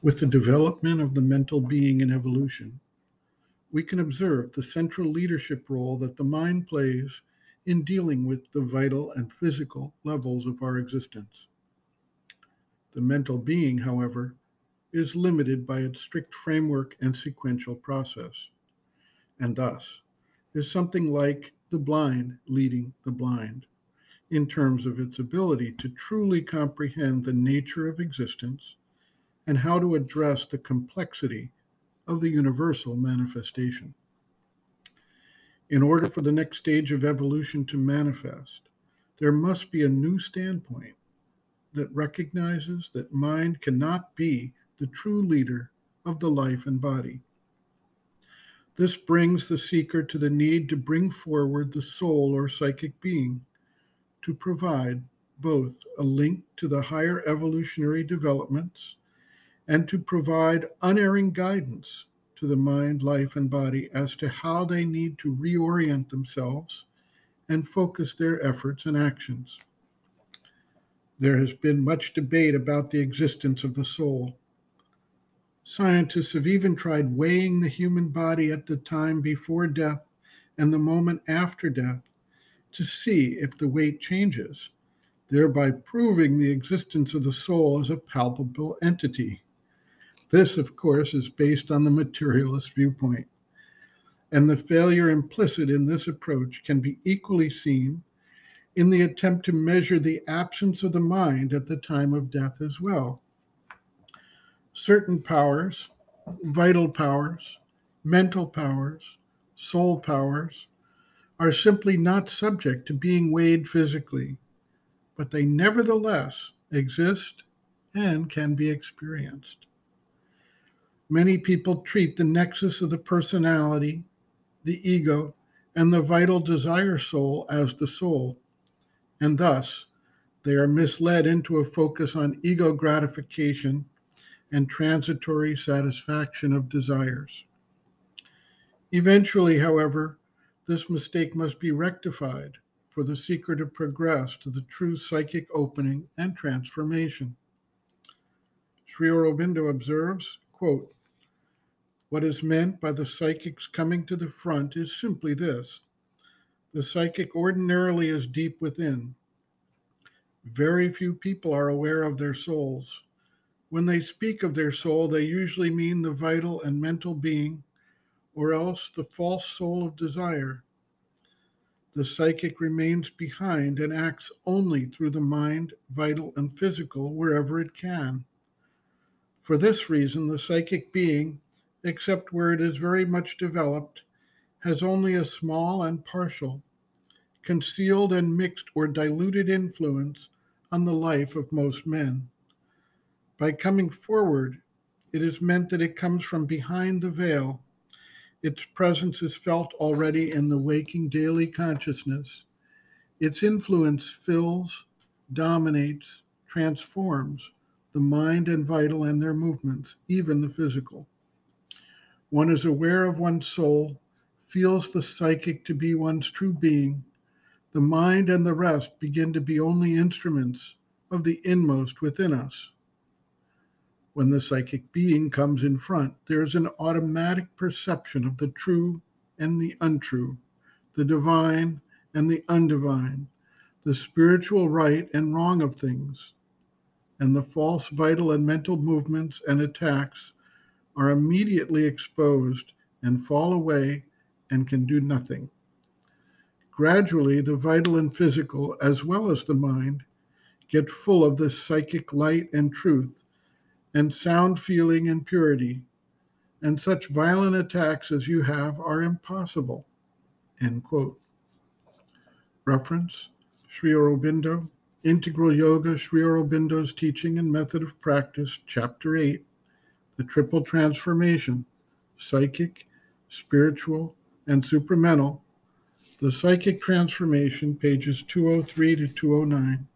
With the development of the mental being in evolution, we can observe the central leadership role that the mind plays in dealing with the vital and physical levels of our existence. The mental being, however, is limited by its strict framework and sequential process, and thus is something like the blind leading the blind in terms of its ability to truly comprehend the nature of existence and how to address the complexity of the universal manifestation. In order for the next stage of evolution to manifest, there must be a new standpoint that recognizes that mind cannot be the true leader of the life and body. This brings the seeker to the need to bring forward the soul or psychic being to provide both a link to the higher evolutionary developments and to provide unerring guidance to the mind, life, and body as to how they need to reorient themselves and focus their efforts and actions. There has been much debate about the existence of the soul. Scientists have even tried weighing the human body at the time before death and the moment after death to see if the weight changes, thereby proving the existence of the soul as a palpable entity. This, of course, is based on the materialist viewpoint. And the failure implicit in this approach can be equally seen in the attempt to measure the absence of the mind at the time of death as well. Certain powers, vital powers, mental powers, soul powers, are simply not subject to being weighed physically, but they nevertheless exist and can be experienced. Many people treat the nexus of the personality, the ego, and the vital desire soul as the soul, and thus they are misled into a focus on ego gratification and transitory satisfaction of desires. Eventually, however, this mistake must be rectified for the seeker to progress to the true psychic opening and transformation. Sri Aurobindo observes, quote, what is meant by the psychic's coming to the front is simply this the psychic ordinarily is deep within. Very few people are aware of their souls. When they speak of their soul, they usually mean the vital and mental being, or else the false soul of desire. The psychic remains behind and acts only through the mind, vital, and physical wherever it can. For this reason, the psychic being except where it is very much developed, has only a small and partial, concealed and mixed or diluted influence on the life of most men. By coming forward, it is meant that it comes from behind the veil. Its presence is felt already in the waking daily consciousness. Its influence fills, dominates, transforms the mind and vital and their movements, even the physical. One is aware of one's soul, feels the psychic to be one's true being. The mind and the rest begin to be only instruments of the inmost within us. When the psychic being comes in front, there is an automatic perception of the true and the untrue, the divine and the undivine, the spiritual right and wrong of things, and the false vital and mental movements and attacks are immediately exposed and fall away and can do nothing. Gradually, the vital and physical, as well as the mind, get full of this psychic light and truth, and sound feeling and purity, and such violent attacks as you have are impossible. End quote. Reference Sri Aurobindo, Integral Yoga, Sri Aurobindo's Teaching and Method of Practice, Chapter 8, the triple transformation psychic, spiritual, and supramental. The psychic transformation, pages 203 to 209.